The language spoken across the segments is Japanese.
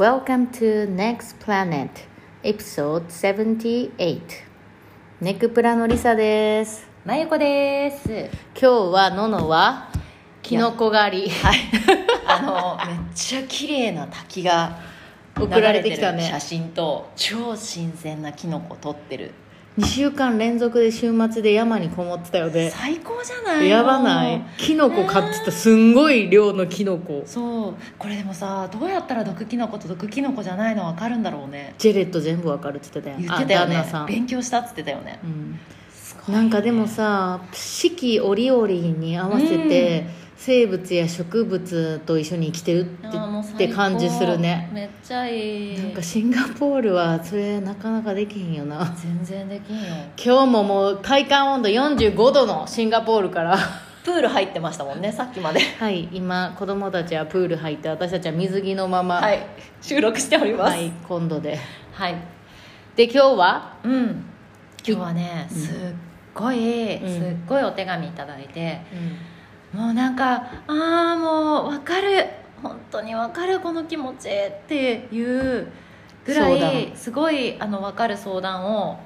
Welcome to Next Planet Episode 78ネクプラのりさです。まゆこです。今日はののはキノコ狩り。はい。あのめっちゃ綺麗な滝が送られてきたね。写真と超新鮮なキノコ撮ってる2週間連続で週末で山にこもってたよね。最高じゃない？やばない？キノコ買ってたすんごい量のキノコ。そう。これでもさどうやったら毒キノコと毒キノコじゃないの分かるんだろうね。ジェレット全部わかるって言ってたよ言ってたよね。あ旦那さん。勉強したっつってたよね。うん。ねなんかでもさ四季折々に合わせて、生物や植物と一緒に生きてるって感じするね。めっちゃいい。なんかシンガポールはそれなかなかできへんよな。全然できんよ。今日ももう体感温度45度のシンガポールから。プール入ってましたもんねさっきまで。はい今子供たちはプール入って私たちは水着のまま。はい収録しております。はい今度で。はい。で今日は？うん。今日はねうん。すっごい、うん。すっごいお手紙いただいて、もうなんかああもう分かる。本当に分かるこの気持ちっていうぐらいすごいあの分かる相談を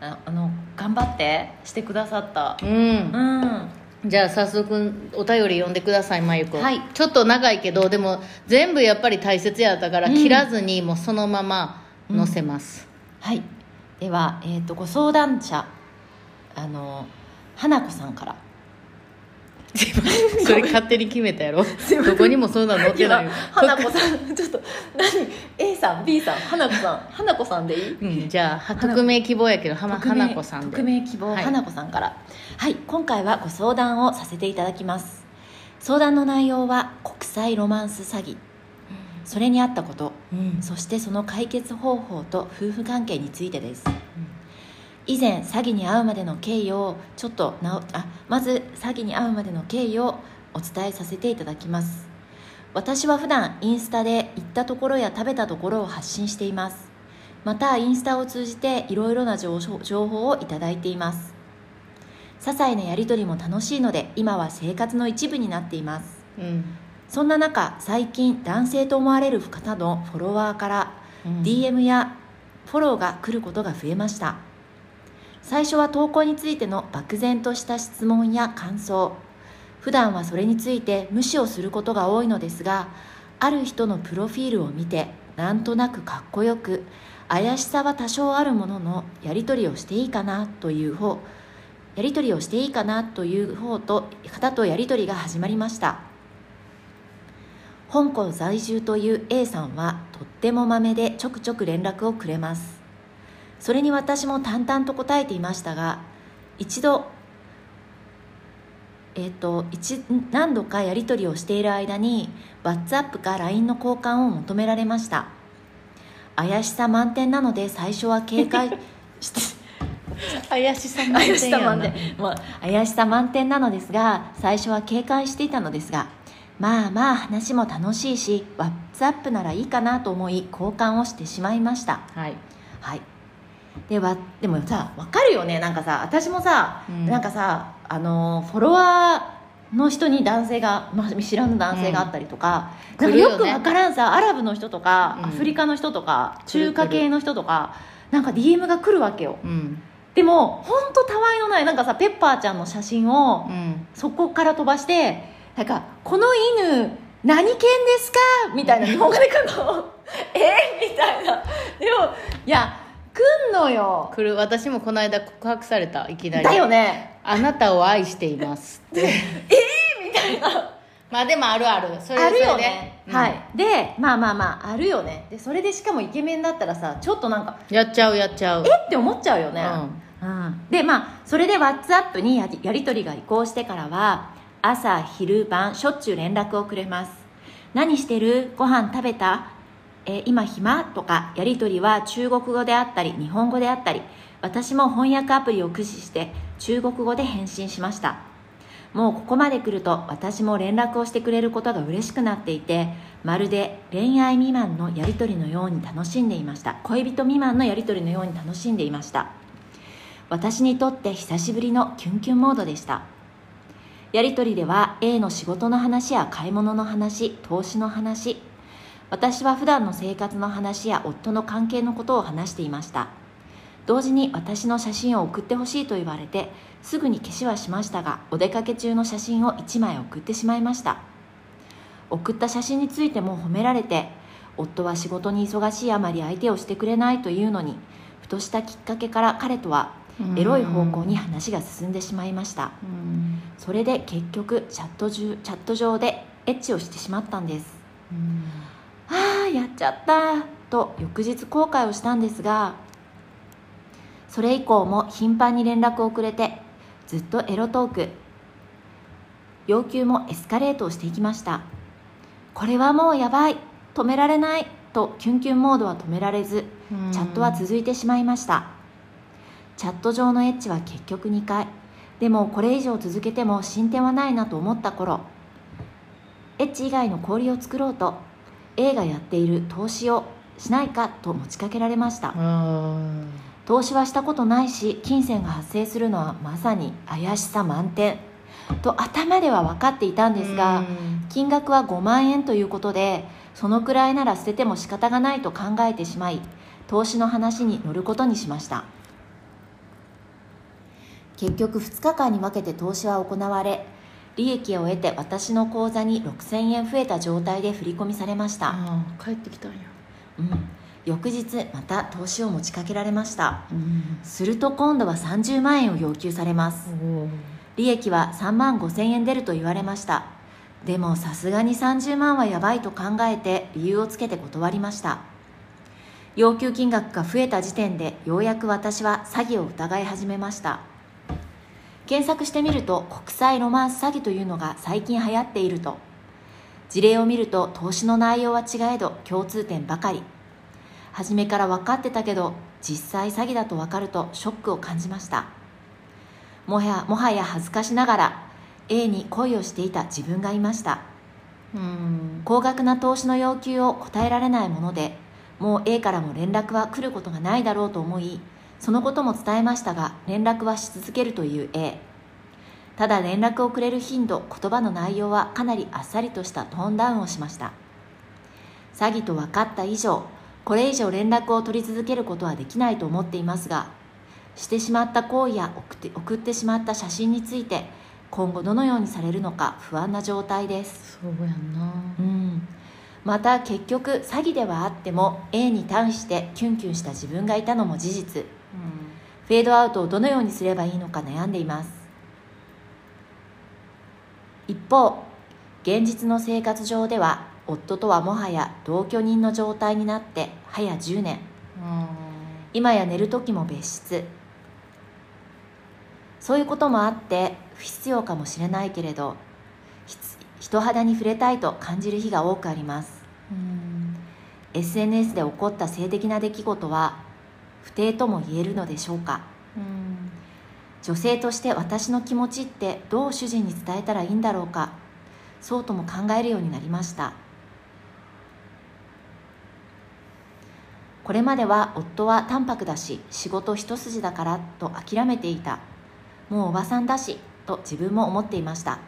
ああの頑張ってしてくださった。うん、うん。じゃあ早速お便り読んでくださいまゆこ。はい。ちょっと長いけどでも全部やっぱり大切やったからうん。切らずにもうそのまま載せます、はい。では、えー、とご相談者あの花子さんからそれ勝手に決めたやろ。どこにもそんなの載ってないよ。花子さんちょっと何 A さん B さん花子さん花子さんでいい？うん、じゃあ匿名希望やけどはま匿名花子さんで。匿名希望、はい。花子さんから。はい今回はご相談をさせていただきます。相談の内容は国際ロマンス詐欺。それにあったこと。うん。そしてその解決方法と夫婦関係についてです以前詐欺に遭うまでの経緯をちょっとなおあまず詐欺に遭うまでの経緯をお伝えさせていただきます。私は普段インスタで行ったところや食べたところを発信しています。またインスタを通じていろいろな情報情報をいただいています。些細なやり取りも楽しいので今は生活の一部になっています。うん。そんな中最近男性と思われる方のフォロワーからうん。DM やフォローが来ることが増えました最初は投稿についての漠然とした質問や感想。普段はそれについて無視をすることが多いのですがある人のプロフィールを見てなんとなくかっこよく怪しさは多少あるもののやり取りをしていいかなという方やり取りをしていいかなという方と方とやり取りが始まりました。香港在住という A さんはとってもまめでちょくちょく連絡をくれます。それに私も淡々と答えていましたが一度えっ、と一何度かやり取りをしている間に WhatsApp か LINE の交換を求められました。怪しさ満点なので最初は警戒 して怪しさ満点怪しさ満点なのですが最初は警戒していたのですがまあまあ話も楽しいし WhatsApp ならいいかなと思い交換をしてしまいました。はい。はいでわでもさ分かるよね。なんかさ私もさ、うん。なんかさあのフォロワーの人に男性が、まあ、見知らぬ男性があったりとか,、うん。なんかよく分からんさアラブの人とか、うん。アフリカの人とか中華系の人とかなんか DM が来るわけよ。うん。でも本当たわいのないなんかさペッパーちゃんの写真をうん。そこから飛ばしてなんか「この犬何犬ですか?」みたいな日本語で来るの。え？みたいな。でもいや来んのよ。来る。私もこの間告白された。いきなり。だよね。あなたを愛していますって。みたいな。まあでもあるある。それあるよそれでねはい。でまあまあまああるよね。でそれでしかもイケメンだったらさちょっとなんかうんやっちゃうやっちゃう。えって思っちゃうよね、うん、でまあそれで WhatsApp にやりやり取りが移行してからは朝昼晩しょっちゅう連絡をくれます何してる？ご飯食べた？えー今暇とかやり取りは中国語であったり日本語であったり私も翻訳アプリを駆使して中国語で返信しました。もうここまで来ると私も連絡をしてくれることが嬉しくなっていてまるで恋愛未満のやり取りのように楽しんでいました。恋人未満のやり取りのように楽しんでいました。私にとって久しぶりのキュンキュンモードでした。やり取りでは A の仕事の話や買い物の話投資の話私は普段の生活の話や夫の関係のことを話していました。同時に私の写真を送ってほしいと言われてすぐに消しはしましたがお出かけ中の写真を1枚送ってしまいました。送った写真についても褒められて夫は仕事に忙しいあまり相手をしてくれないというのにふとしたきっかけから彼とはエロい方向に話が進んでしまいました。うん。それで結局チャット中チャット上でエッチをしてしまったんです。うんああやっちゃった。と翌日後悔をしたんですがそれ以降も頻繁に連絡をくれてずっとエロトーク。要求もエスカレートをしていきました。これはもうやばい。止められない。とキュンキュンモードは止められずチャットは続いてしまいました。チャット上のエッチは結局2回。でもこれ以上続けても進展はないなと思った頃エッチ以外の氷を作ろうと A がやっている投資をしないかと持ちかけられました。うん。投資はしたことないし金銭が発生するのはまさに怪しさ満点。と頭では分かっていたんですが、うん。金額は5万円ということでそのくらいなら捨てても仕方がないと考えてしまい投資の話に乗ることにしました。結局2日間に分けて投資は行われ利益を得て私の口座に6000円増えた状態で振り込みされました、ああ帰ってきたんや。うん、翌日また投資を持ちかけられました。うん。すると今度は30万円を要求されます。利益は3万5千円出ると言われました。でもさすがに30万はやばいと考えて理由をつけて断りました。要求金額が増えた時点でようやく私は詐欺を疑い始めました検索してみると国際ロマンス詐欺というのが最近流行っていると。事例を見ると投資の内容は違えど共通点ばかり。初めから分かってたけど実際詐欺だと分かるとショックを感じました。もはやもはや恥ずかしながら A に恋をしていた自分がいました。うん。高額な投資の要求を答えられないものでもう A からも連絡は来ることがないだろうと思いそのことも伝えましたが連絡はし続けるという A ただ連絡をくれる頻度言葉の内容はかなりあっさりとしたトーンダウンをしました。詐欺と分かった以上これ以上連絡を取り続けることはできないと思っていますがしてしまった行為や送って送ってしまった写真について今後どのようにされるのか不安な状態です。そうやんな。うん。また結局詐欺ではあっても A に対してキュンキュンした自分がいたのも事実フェードアウトをどのようにすればいいのか悩んでいます。一方現実の生活上では夫とはもはや同居人の状態になって早10年。うん。今や寝る時も別室。そういうこともあって不必要かもしれないけれど人肌に触れたいと感じる日が多くあります。うん。SNS で起こった性的な出来事は不定とも言えるのでしょうか？うん。女性として私の気持ちってどう主人に伝えたらいいんだろうか？そうとも考えるようになりました。これまでは夫は淡白だし仕事一筋だからと諦めていた。もうおばさんだしと自分も思っていました。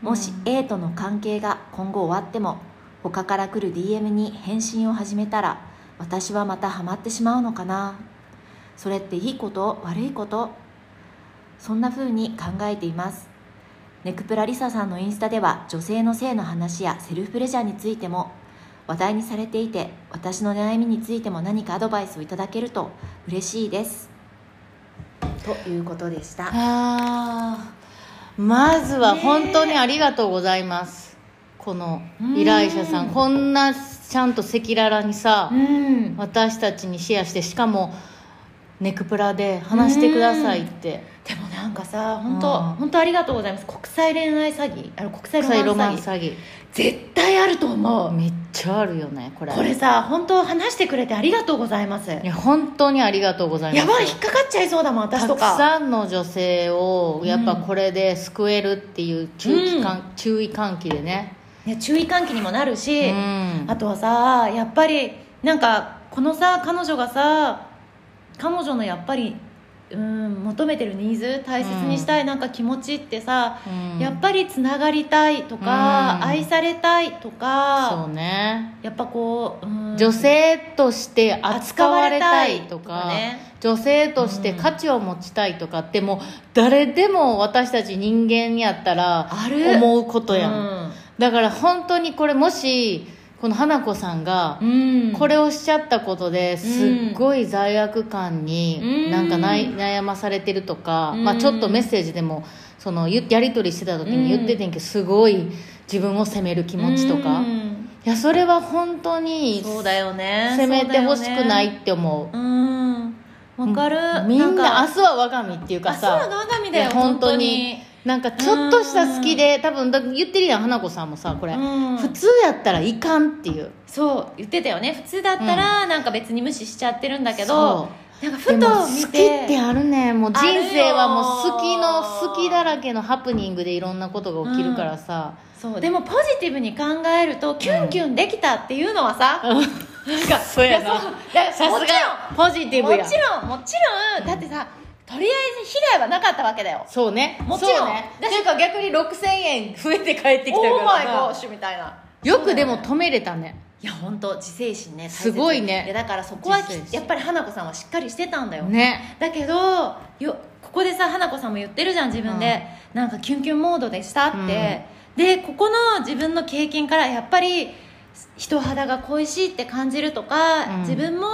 もしうん。A との関係が今後終わっても他から来る DM に返信を始めたら私はまたハマってしまうのかな。それっていいこと？悪いこと？そんな風に考えています。ネクプラリサさんのインスタでは女性の性の話やセルフプレジャーについても話題にされていて私の悩みについても何かアドバイスをいただけると嬉しいです。ということでした。あまずは本当にありがとうございます。この依頼者さんうん。こんなちゃんと赤裸々にさうん。私たちにシェアしてしかもネクプラで話してくださいって。でもなんかさ本当、うん。本当ありがとうございます。国際恋愛詐欺あの国際ロマン詐欺。絶対あると思う。めっちゃあるよねこれ。これさ本当話してくれてありがとうございます。いや本当にありがとうございます。やばい引っかかっちゃいそうだもん私たくとかさんの女性をやっぱこれで救えるっていう注意喚,、注意喚起でねね、注意喚起にもなるし、うん。あとはさやっぱりなんかこのさ彼女がさ彼女のやっぱりうん、求めてるニーズ大切にしたいなんか気持ちってさ、うん。やっぱりつながりたいとか、うん。愛されたいとそうかね。やっぱこう、うん。女性として扱われたいと扱かね。女性として価値を持ちたいとかってもう誰でも私たち人間やったらある。思うことやんだから本当にこれもしこの花子さんがうん。これをしちゃったことですっごい罪悪感にうんなん。か悩まされてるとか、うん。まあ、ちょっとメッセージでもその言やり取りしてた時に言っててんけどすごい自分を責める気持ちとか、いうん。やそれは本当にそうだよね。責めてほしくないって思う。わかる、みんなか。明日は我が身っていうか明日はさ我が身だよ本当になんかちょっとした好きで多分だ言ってるやん花子さんもさこれ、うん。普通やったらいかんっていう。そう言ってたよね。普通だったらなんか別に無視しちゃってるんだけそどなんかふと見好きっててあるね。もう人生はもう好きの好きだらけのハプニングでいろんなことが起きるからさ、そう。でもポジティブに考えるとキュンキュンできたっていうのはさ、なんかそうやな。さすもちがポジティブや。もちろんもちろん。だってさとりあえず被害はなかったわけだよ。そうね。もちろん。ね。っていうか逆に6000円増えて帰ってきたオ ーマゴーシュみたいな。よくでも止めれたね。いや本当自制心ねすごいね。でだからそこはやっぱり花子さんはしっかりしてたんだよ、ね。だけどよここでさ花子さんも言ってるじゃん自分で、なんかキュンキュンモードでしたって、でここの自分の経験からやっぱり人肌が恋しいって感じるとか、うん。自分も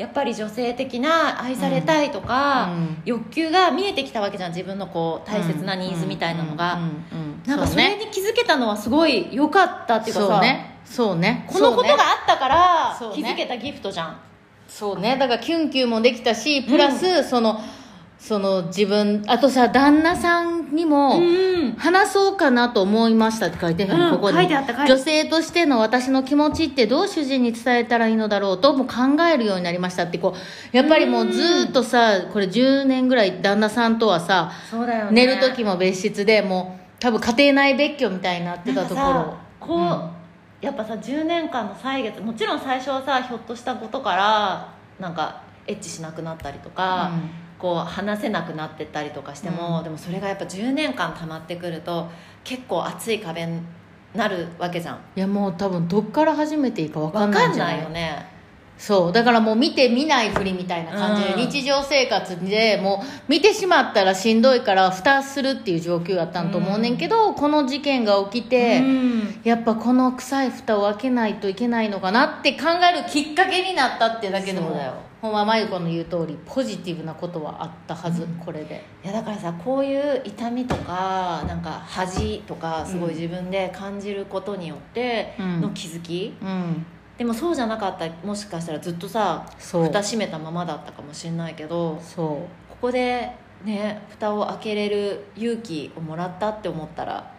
やっぱり女性的な愛されたいとか、うん欲求が見えてきたわけじゃん。自分のこう大切なニーズみたいなのが、うんうんうんなんかそれに気づけたのはすごい良かったっていうかさそうね。そうね。このことがあったから気づけたギフトじゃん。そうね。だからキュンキュンもできたしプラス、そのその自分あとさ旦那さんにも、うん。話そうかなと思いましたって書いてへん、うんここに。女性としての私の気持ちってどう主人に伝えたらいいのだろうともう考えるようになりましたってこうやっぱりもうずーっとさこれ10年ぐらい旦那さんとはさそうだよ寝る時も別室でもう多分家庭内別居みたいになってたところ。こう、やっぱさ10年間の歳月もちろん最初はさひょっとしたことからなんかエッチしなくなったりとか、こう話せなくなってったりとかしても、うん。でもそれがやっぱ10年間溜まってくると結構厚い壁になるわけじゃん。いやもう多分どっから始めていいか分かんないじゃない？いよね。そう。だからもう見て見ないふりみたいな感じで、うん。日常生活でもう見てしまったらしんどいから蓋するっていう状況やったんと思うねんけど、この事件が起きて、うん。やっぱこの臭い蓋を開けないといけないのかなって考えるきっかけになったってだけでもだよほんま真由子の言う通りポジティブなことはあったはず、うん。これで。いやだからさこういう痛みとかなんか恥とかすごいうん自分で感じることによってうん。の気づき、うん。でもそうじゃなかった。らもしかしたらずっとさ蓋閉めたままだったかもしれないけどそここでね蓋を開けれる勇気をもらったって思ったら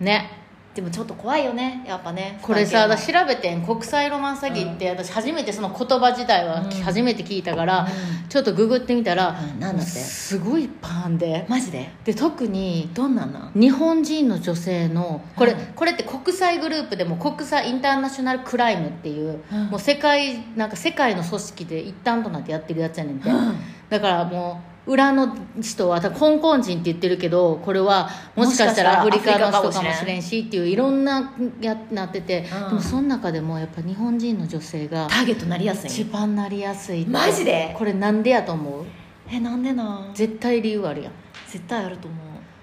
うねでもちょっと怖いよね。やっぱね。これさ私調べてん国際ロマン詐欺って、私初めてその言葉自体はうん。初めて聞いたから、うん。ちょっとググってみたら、うん。なんだって？すごいいっぱいあんで。マジで？で特にどんなんなん？日本人の女性のこれ,、うん。これって国際グループでも国際インターナショナルクライムっていう、うん。もう世界なんか世界の組織で一旦となってやってるやつやねんて、うん。だからもう裏の人は香港人って言ってるけどこれはもしかしたらアフリカの人かもしれんしっていういろんなやなってて、うん。でもその中でもやっぱ日本人の女性がターゲットなりやす一い番なりやすいマジで？これなんでやと思う？えなんでなん？絶対理由あるやん。絶対あると思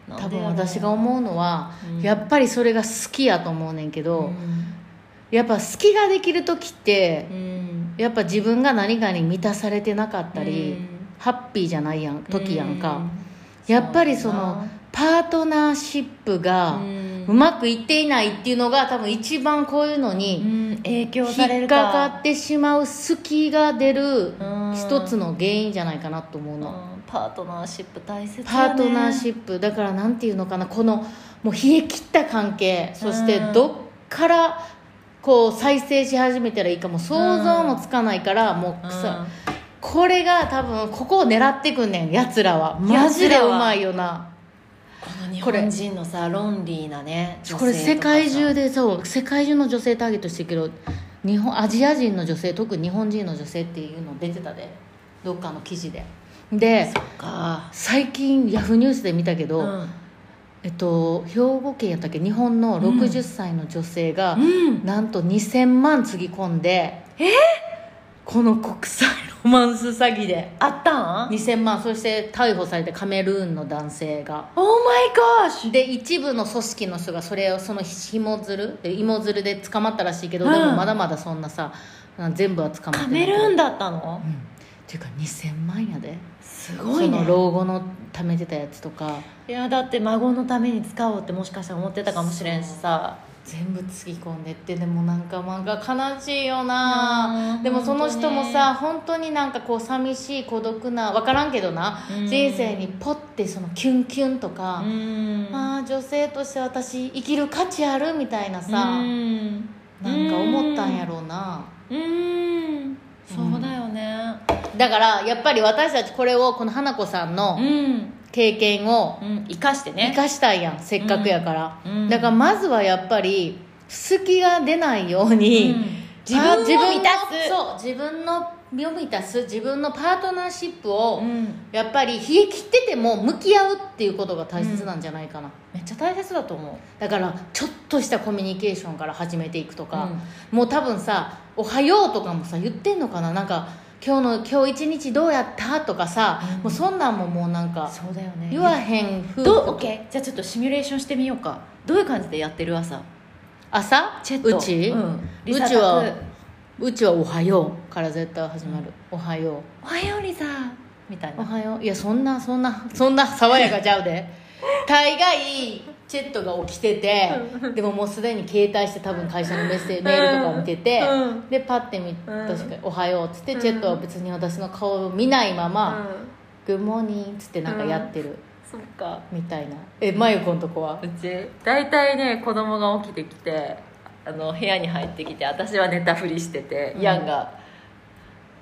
う。な多分私が思うのは、うん。やっぱりそれが好きやと思うねんけど、うん。やっぱ好きができる時ってうん。やっぱ自分が何かに満たされてなかったり、うんハッピーじゃないやん時やんか、うん。やっぱりそのパートナーシップがうまくいっていないっていうのが多分一番こういうのうにん影響引されるっかかかってしまう好きが出るうん一つの原因じゃないかなと思うの、うん。パートナーシップ大切パートナーシッップだからなんていうのかな。このもう冷え切った関係。そしてうんどっからこう再生し始めたらいいかも。想像もつかないからもうさ、これが多分ここを狙ってくんねんやつらは。マジでうまいよな。この日本人のさロンリーなねこれ世界中でそう世界中の女性ターゲットしてるけど日本アジア人の女性特に日本人の女性っていうの出てたで。どっかの記事で。でか。最近ヤフーニュースで見たけど、うん。えっと、兵庫県やったっけ？日本の60歳の女性が、うん。なんと2000万つぎ込んでこの国際ロマンス詐欺で。あったん？2000万。そして逮捕されてカメルーンの男性が。オーマイゴーシュで一部の組織の人がそれをその紐づる？で芋づるで捕まったらしいけど、うん。でもまだまだそんなさ全部は捕まってカない。メルーンだったの？うん。っていうか2000万やで。すごいね。その老後の貯めてたやつとか。いやだって孫のために使おうってもしかしたら思ってたかもしれんしさ全部つぎ込んでってでもなんか漫画悲しいよな。うん。でもその人もさ本当に。なんかこう寂しい孤独な分からんけどな。うん。人生にポッてそのキュンキュンとか、ん。ああ女性として私生きる価値あるみたいなさ、うん。なんか思ったんやろうな。うん。そうだよね。だからやっぱり私たちこれをこの花子さんのうん経験をうん生かしてね。生かしたいやんせっかくやから、うんうん。だからまずはやっぱり隙が出ないように、うん。自分を満たす。あ自分のそう自分の身を満たす自分のパートナーシップを、うん。やっぱり冷え切ってても向き合うっていうことが大切なんじゃないかな、めっちゃ大切だと思う。だからちょっとしたコミュニケーションから始めていくとか、もう多分さ「おはよう」とかもさ言ってんのかな。なんか「今日の今日一日どうやった?」とかさ、うん。もうそんなんももうなんかそうだよね。言わへん夫婦どう？OK じゃあちょっとシミュレーションしてみようか。どういう感じでやってる朝？朝？チェット。うち、うん。うちは宅うちは「おはよう」から絶対始まる「おはよう」おはようリサ。みたいおなはよう。いやそんなそんなそんな爽やかちゃうで。大概チェットが起きててでももうすでに携帯して多分会社のメッセージメールとかを見てて、うん。でパッて見ん。確かに「おはよう」っつって、チェットは別に私の顔を見ないまま「グッモーニング」っつってなんかやってる、そっか。みたいな。えまゆこんとこは？うち大体ね子供が起きてきてあの部屋に入ってきて私は寝たふりしてて、うん。ヤンが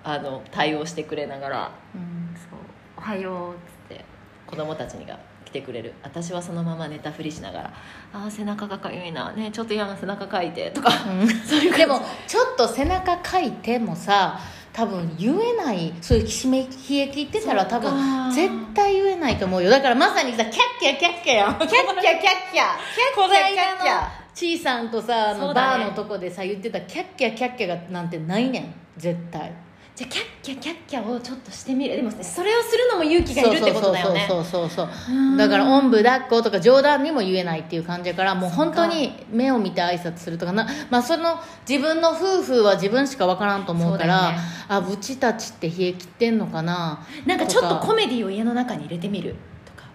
あの対応してくれながらうん「そうおはよう」っつって子供たちにが。来てくれる。私はそのまま寝たふりしながら「ああ背中がかゆいな。ねちょっとヤンが背中かいて」とか。そういうでもちょっと背中かいてもさ多分言えないそういう締め冷え切ってたら多分絶対言えないと思うよ。だからまさにさキャッキャキャッキャやんキャッキャキャッキャ。キャッキャッキャキャッキャ。ちいさんとさあの、バーのとこでさ言ってたキャッキャキャッキャがなんてないねん。絶対じゃあキャッキャキャッキャをちょっとしてみる。でもそれをするのも勇気がいるってことだよね。そうそうそうそうだからおんぶ抱っことか冗談にも言えないっていう感じだからもう本当に目を見て挨拶するとかな、まあ、その自分の夫婦は自分しか分からんと思うからそうね。あうちたちって冷え切ってんのかな？なんかちょっとコメディを家の中に入れてみるとか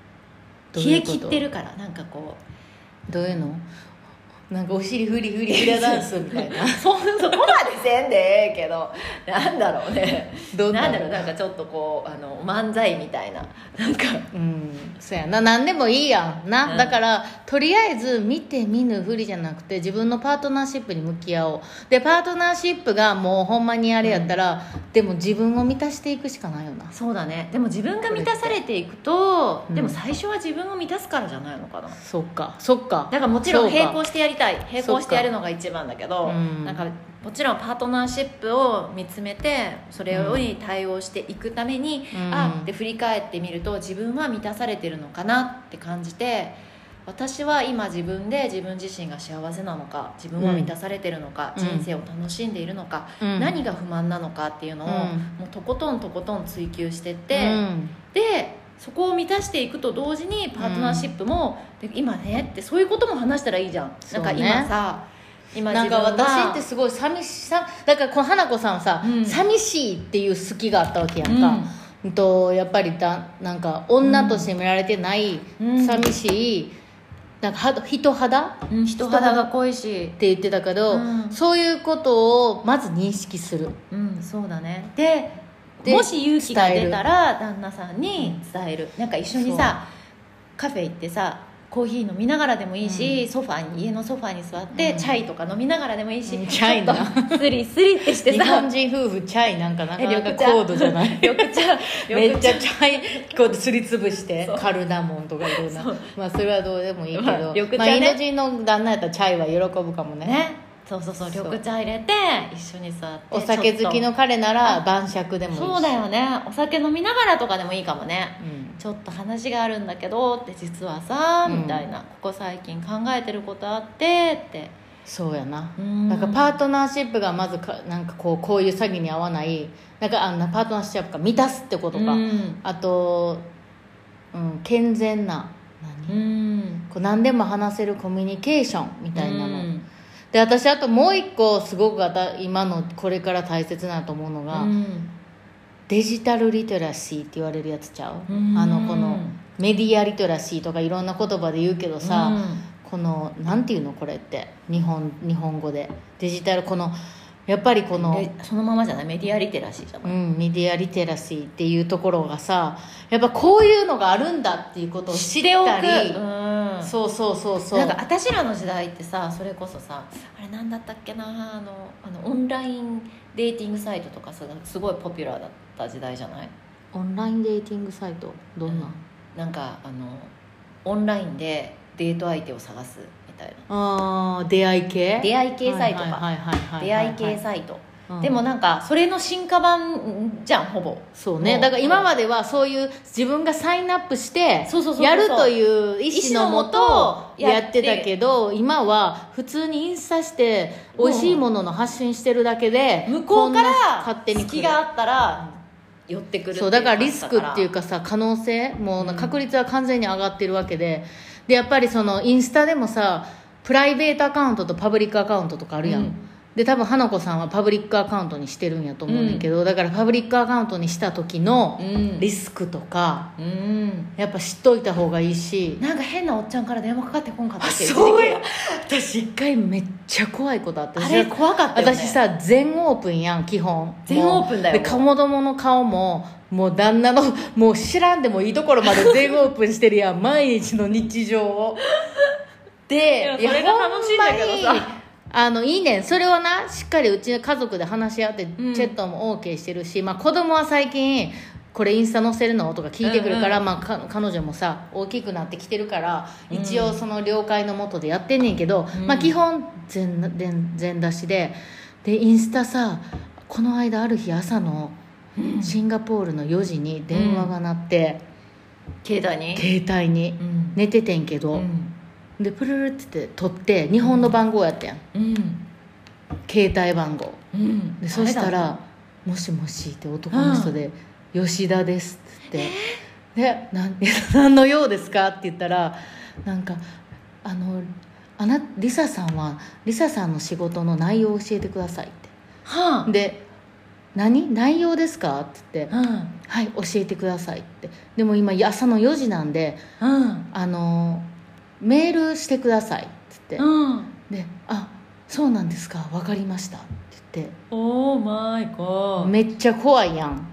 冷え切ってるからなんかこどういうのなんかお尻フリフリフラダンスみたいな。う そそこまでせんでええけどなんだろうね。どんななんだろうなんかちょっとこうあの漫才みたいな。なんかうん。そうやな。何でもいいやんな、うん。だからとりあえず見て見ぬふりじゃなくて自分のパートナーシップに向き合おう。でパートナーシップがもうほんまにあれやったら、でも自分を満たしていくしかないよな。そうだね。でも自分が満たされていくと、うん。でも最初は自分を満たすからじゃないのかな。そっかそっか。だからもちろん並行してやりたい並行してやるのが一番だけど、うん。なんかもちろんパートナーシップを見つめてそれに対応していくために、うん。あで振り返ってみると自分は満たされてるのかなって感じて私は今自分で自分自身が幸せなのか自分は満たされてるのか、うん。人生を楽しんでいるのか、うん。何が不満なのかっていうのを、うん。もうとことんとことん追求してって、うん。でそこを満たしていくと同時にパートナーシップも、で今ねってそういうことも話したらいいじゃん、ね。なんか今さ今なんか私ってすごい寂しさだからこの花子さんはさ、うん。寂しいっていう好きがあったわけやんか、うん。とやっぱりだなんか女として見られてない、うん。寂しいなんかは人肌？うん、人肌が濃いしって言ってたけど、うん。そういうことをまず認識する。うんそうだね。ででもし勇気が出たら旦那さんに伝える。なんか一緒にさカフェ行ってさコーヒー飲みながらでもいいし、ソファに家のソファに座って、うん。チャイとか飲みながらでもいいし、うん。チャイな。スリスリってして日さ本人夫婦チャイなんかなかえなか緑茶。高度じゃない。緑茶。めっちゃ緑チャイこうすりつぶしてカルダモンとかいろんな。まあそれはどうでもいいけまあど、緑茶ね。まあ、インド人の旦那やったらチャイは喜ぶかもね。ねそうそうそう緑茶入れて一緒に座ってお酒好きの彼なら晩酌でもいいし。そうだよね。お酒飲みながらとかでもいいかもね。うん。ちょっと話があるんだけどって実はさ、うん。みたいな。ここ最近考えてることあってって。そうやな。うん。なんかパートナーシップがまずかなんかこうこういう詐欺に合わない。なんかあんなパートナーシップが満たすってことか、うん。あと、うん、健全なう何、ん。こう何でも話せるコミュニケーションみたいなの、うんで私あともう一個すごく今のこれから大切なと思うのが、うん。デジタルリテラシーって言われるやつちゃう、うん。あのこのメディアリテラシーとかいろんな言葉で言うけどさ、うん。このなんていうのこれって？日本日本語で。デジタルこのやっぱりこのでそのままじゃない？メディアリテラシーじゃない、うん、メディアリテラシーっていうところがさやっぱこういうのがあるんだっていうことを知っておたりうんそうそうそうそう。なんか私らの時代ってさそれこそさあれなんだったっけなあのあのオンラインデーティングサイトとかさすごいポピュラーだった時代じゃない？オンラインデーティングサイト？どんな、なんかあのオンラインでデート相手を探すみたいな。あー出会い系？出会い系サイトか。はいはいはいはい。出会い系サイトでもなんかそれの進化版じゃんほぼ。そうね。もだから今まではそういう自分がサインアップしてやるという意思のもとやって。たけど今は普通にインスタして美味しいものの発信してるだけで向こうから勝手に隙があったら寄ってくるそうだからリスクっていうかかさ可能性もう確率は完全に上がってるわけで。でやっぱりそのインスタでもさプライベートアカウントとパブリックアカウントとかあるやん、うんで多分花子さんはパブリックアカウントにしてるんやと思うねんけど、だからパブリックアカウントにした時のうん。リスクとかうん。やっぱ知っといた方がいいしなんか変なおっちゃんから電話かかってこんかったっけ？そうや。私一回めっちゃ怖いことあって。あれ怖かったよね。私さ全オープンやん基本。全オープンだよ。もうで子供の顔ももう旦那のもう知らんでもいいところまで全オープンしてるやん。毎日の日常を。でいやそれが楽しいんだけどさあのいいね。んそれをなしっかりうちの家族で話し合ってチうん。ェットも OK してるし、まあ、子供は最近これインスタ載せるの？とか聞いてくるから、うんまあ、か彼女もさ大きくなってきてるからうん。一応その了解のもとでやってんねんけど、うん。まあ、基本全全全出しででインスタさこの間ある日朝のシンガポールの4時に電話が鳴って、携帯に？携帯に。うん。寝ててんけど、うんでプルルって言って取って日本の番号やったやん。うん。携帯番号。うん。でそしたら「もしもし」って男の人で「吉田です」って言って「で 何の用ですか?」って言ったらなんか「あのあなリサさんはリサさんの仕事の内容を教えてください」って。はあ。で「何？内容ですか?」って言ってうん「はい教えてください」って。でも今朝の4時なんでうん。あのメールしてくださいって言って、うん。で「あそうなんですか。分かりました」って言って。オーマイゴーめっめっちゃ怖いやん。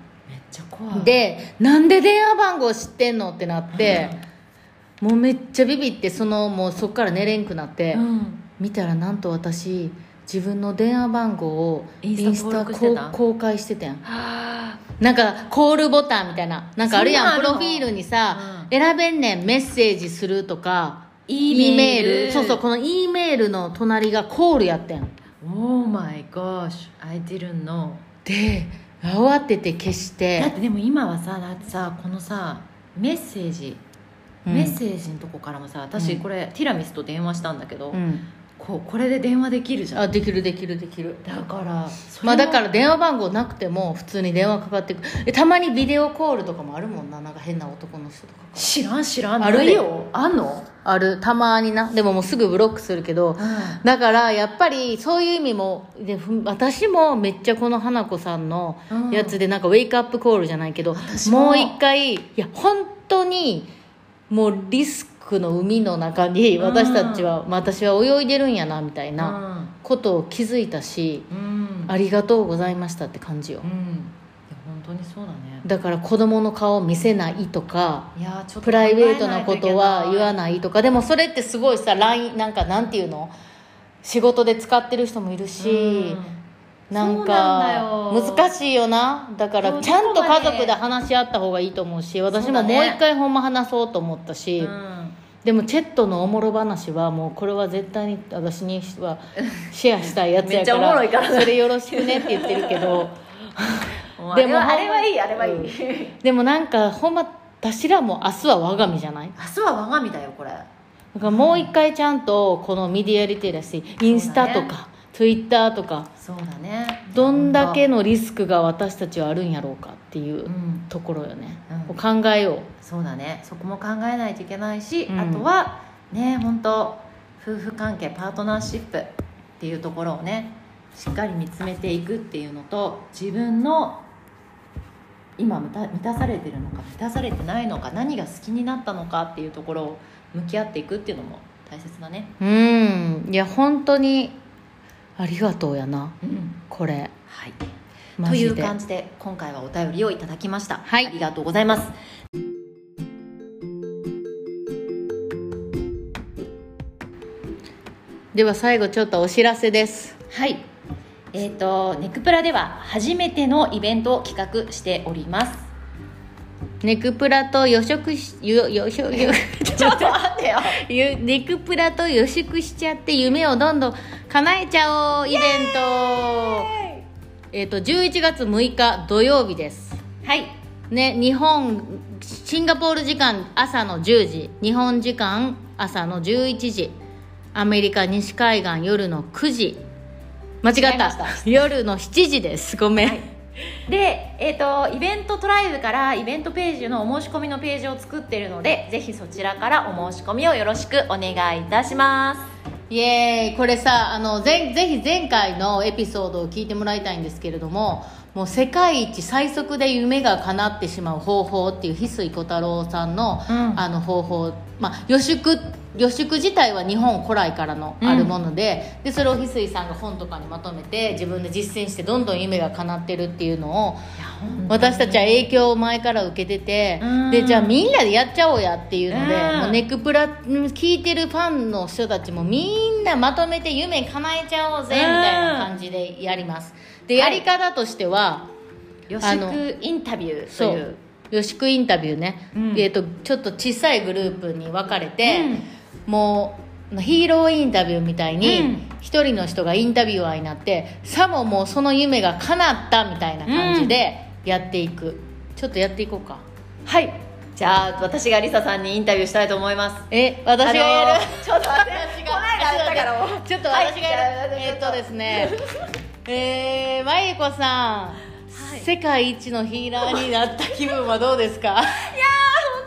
ちゃ怖い。でなんで電話番号知ってんのってなって、もうめっちゃビビってそのもうそっから寝れんくなって、うん。見たらなんと私自分の電話番号をインスタ公開してたやん。はなんかコールボタンみたいななんかあるやん。プロフィールにさ、うん。選べんねん。メッセージするとか E メール。E そうそうこの E メールの隣がコールやったやん。オーマイゴーシュ I didn't know で慌てて消して。だってでも今はさだってさこのさメッセージ、うん。メッセージのとこからもさ私うん。これ、ティラミスと電話したんだけど、うんこうこれで電話できるじゃん。あできるできるできる。だからまあだから電話番号なくても普通に電話かかってくる。えたまにビデオコールとかもあるもんな。なんか変な男の人とか知らん知らん。あるよ。あんの、ある。たまにな。でももうすぐブロックするけどだからやっぱりそういう意味もでふ私もめっちゃこの花子さんのうん。やつでなんかウェイクアップコールじゃないけど、私も。もう一回いや本当にもうリスクの海の中に私たちは、まあ私は泳いでるんやなみたいなことを気づいたし、うん。うんありがとうございましたって感じよ。うん。本当にそうだね。だから子供の顔見せないとかプライベートなことは言わいないとかでもそれってすごいさ LINE なんかなんていうの？仕事で使ってる人もいるし、なんなんか難しいよな。だからちゃんと家族で話し合った方がいいと思うし私ももう一回ほんま話そうと思ったし、うんでもチェットのおもろ話はもうこれは絶対に私には シェアしたいやつやかめっちゃおもろいから。それよろしくねって言ってるけど。でもあれはいいあれはいい、うん。でもなんかほんま私らも明日は我が身じゃない？明日は我が身だよこれ。だからもう一回ちゃんとこのメディアリテラシーインスタとか、ツイッターとかそうだね。どんだけのリスクが私たちはあるんやろうかっていううん。ところよね、うん。考えよう。そうだね。そこも考えないといけないし、うん。あとはね本当夫婦関係パートナーシップっていうところをねしっかり見つめていくっていうのと自分の今満た満たされてるのか満たされてないのか何が好きになったのかっていうところを向き合っていくっていうのも大切だね。うん。いや本当にありがとうやな。うん。これ。はい。という感じで今回はお便りをいただきました、はい。ありがとうございます。では最後ちょっとお知らせです。はい。えっ、とネクプラでは初めてのイベントを企画しております。ネクプラと予食しよよしょよ ちょっと待ってよ。ゆ ネクプラと予祝しちゃって夢をどんどん叶えちゃおうイベント。えっ、と11月6日土曜日です。はい。ね日本シンガポール時間朝の10時日本時間朝の11時アメリカ西海岸夜の9時間違った。た。夜の7時です。ごめん、で、えー、とイベントトライブからイベントページのお申し込みのページを作っているのでぜひそちらからお申し込みをよろしくお願いいたしますイエーイこれさあのぜぜひ前回のエピソードを聞いてもらいたいんですけれどももう世界一最速で夢が叶ってしまう方法っていう翡翠小太郎さんの,、うん。あの方法。まあ予祝予祝自体は日本古来からのあるもので,、でそれを翡翠さんが本とかにまとめて自分で実践してどんどん夢が叶ってるっていうのを私たちは影響を前から受けてて、うん。でじゃあみんなでやっちゃおうやっていうので、うん。もうネクプラ聞いてるファンの人たちもみんなまとめて夢叶えちゃおうぜみたいな感じでやりますでやり方としては、予あの祝インタビューとそいう。う。予祝インタビューね、うん。えー、とちょっと小さいグループに分かれて、うん。もうヒーローインタビューみたいうにん。一人の人がインタビュアーになってさももうその夢が叶ったみたいな感じでやっていく、ちょっとやっていこうか。はいじゃあ私がリサさんにインタビューしたいと思います。え私がやる、あのーちょっと待って私がこないだやったからもうちょっとはい私がやる、えっとですね。えー、まゆこさん、い世界一のヒーラーになった気分はどうですか？いやー本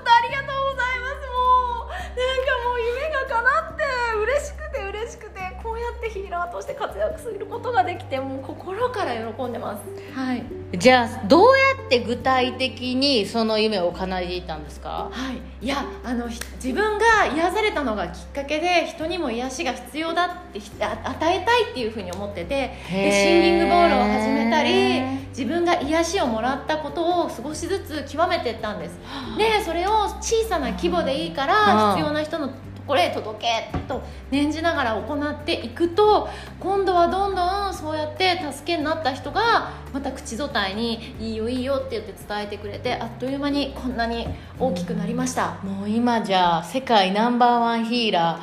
当ありがとうございます。もうなんかもう夢が叶って嬉しくて嬉しくてこうやってヒーラーとして活躍することができてもう心から喜んでます。はいじゃあどうやって具体的にその夢を叶えていったんですか？はい、いやあのひ自分が癒されたのがきっかけで人にも癒しが必要だって与えたいっていうふうに思っててでシンギングボールを始めたり自分が癒しをもらったことを少しずつ極めていったんです。でそれを小さな規模でいいからうん。必要な人のところへ届けと念じながら行っていくと今度はどんどんそうやって助けになった人がまた口伝えに「いいよいいよ」って言って伝えてくれてあっという間にこんなに大きくなりました、もう今じゃあ世界ナンバーワンヒーラーは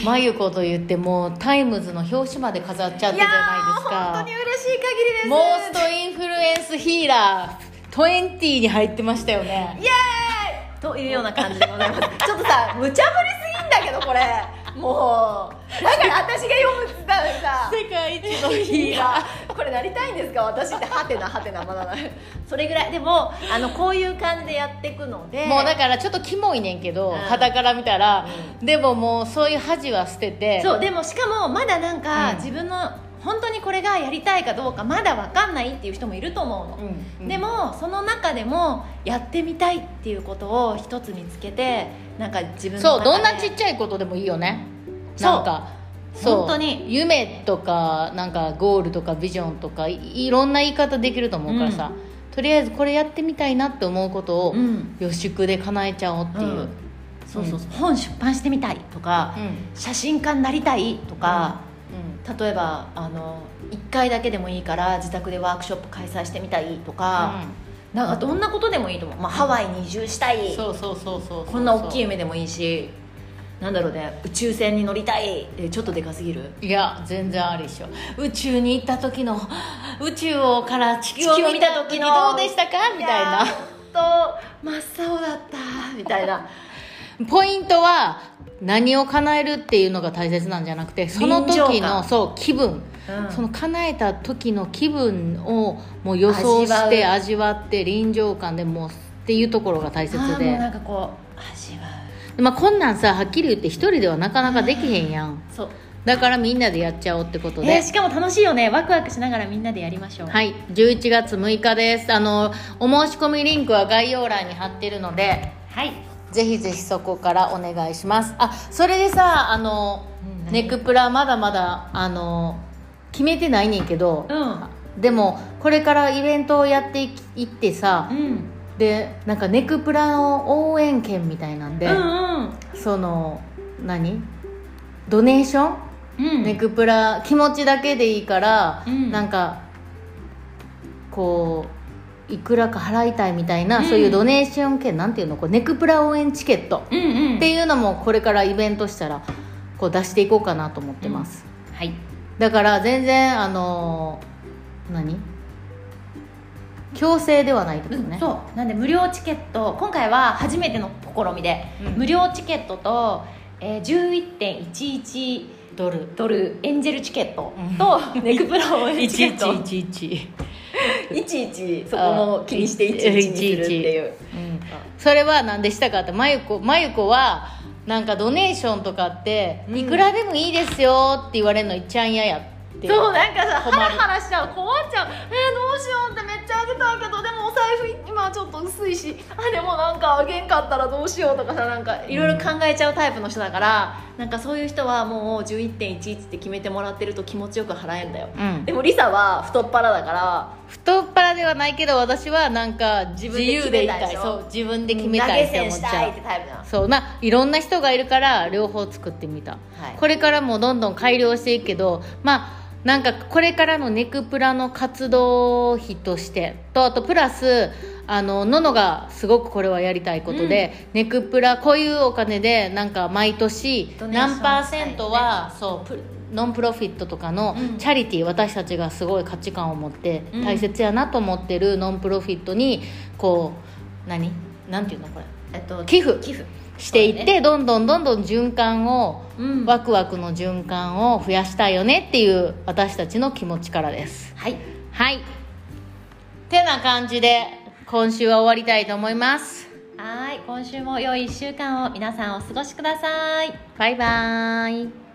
い。まゆこと言ってもうタイムズの表紙まで飾っちゃってじゃないですいやー本当に嬉しい限りです。 most influence healer 20に入ってましたよね。イエーイ！というような感じでございます。ちょっとさ無茶ぶりすぎんだけどこれ。もう。だから私が読むっつったのにさ。世界一のヒーラー。これなりたいんですか？私ってハテナハテナまだな。いそれぐらい。でもあのこういう感じでやっていくので。もうだからちょっとキモいねんけどうん。肌から見たら、でももうそういう恥は捨てて。そうでもしかもまだなんか、うん。自分の本当にこれがやりたいかどうかまだ分かんないっていう人もいると思うの、うんうん。でもその中でもやってみたいっていうことを一つ見つけてなんか自分のそうどんなちっちゃいことでもいいよね。そう。なんかそう。本当に。夢とかなんかゴールとかビジョンとかいいろんな言い方できると思うからさ、とりあえずこれやってみたいなって思うことをうん。予祝で叶えちゃおうっていう、うん。そうそうそう、本出版してみたいとか、うん。写真家になりたいとか、例えばあの1回だけでもいいから自宅でワークショップ開催してみたいとか、なんかどんなことでもいいと思う、まあ、ハワイに移住したい、そうそうそうそうそう。こんな大きい夢でもいいしなんだろうね。宇宙船に乗りたい。えちょっとでかすぎる？いや全然ありでしょ。宇宙に行った時の宇宙をから地球を見見たた時のどうでしたか？みたいな。と真っ青だった。みたいな。ポイントは何を叶えるっていうのが大切なんじゃなくてその時感のそう気分、うん。その叶えた時の気分をもう予想して味味わって臨場感でもうっていうところが大切で。なんかこう味わまあ、こんなんさはっきり言って一人ではなかなかできへんやん。うそう。だからみんなでやっちゃおうってことで、えーしかも楽しいよね。ワクワクしながらみんなでやりましょう。はい。11月6日です。あのお申し込みリンクは概要欄に貼ってるので。はいぜひぜひそこからお願いします。あそれでさあの、うんネクプラまだまだあの決めてないねんけど、うん。でもこれからイベントをやっていってさ、うん。でなんかネクプラの応援券みたいなんで、うんうん。その何？ドネーション、うん。ネクプラ気持ちだけでいいから、うん。なんかこういくらか払いたいみたいな、うん。そういうドネーション券なんていうのこうネクプラ応援チケットうんうんっていうのもこれからイベントしたらこう出していこうかなと思ってます、はい。だから全然あのー何？強制ではないってことね、そう。なんで無料チケット今回は初めての試みで、うん。無料チケットと、えー、11.11ドル。ドルエンジェルチケットうん。と、ネクプラ応援チケット。1111 11そこも気にして11にするっていう。うん。それは何でしたかってまゆこまゆこはなんかドネーションとかって、うん。いくらでもいいですよって言われるのいっちゃん嫌やって。そうなんかさハラハラしちゃう。困っちゃう。えー、どうしようってめっちゃあげたいけどでもお財布今ちょっと薄いし。あでもなんかあげんかったらどうしようとかさなんかいろいろ考えちゃうタイプの人だから、なんかそういう人はもう11.11って決めてもらってると気持ちよく払えんだよ、うん。でもリサは太っ腹だから太っ腹ではないけど私はなんか自分で決由でいめたいそう自分で決めたいって思っちゃう。そうないろんな人がいるから両方作ってみた、はい。これからもどんどん改良していくけどまあなんかこれからのネクプラの活動費としてとあとプラスあのののがすごくこれはやりたいことで、ネクプラこういうお金でなんか毎年何パーセントは、そうプノンプロフィットとかのうん。チャリティー、私たちがすごい価値観を持ってうん。大切やなと思ってるノンプロフィットにこう何？なんていうのこれ？えっと寄付。寄付。していって、ね。どんどんどんどん循環を、うん。ワクワクの循環を増やしたいよねっていう私たちの気持ちからです。はい。はい。てな感じで今週は終わりたいと思います。はい。今週も良い1週間を皆さんお過ごしください。バイバーイ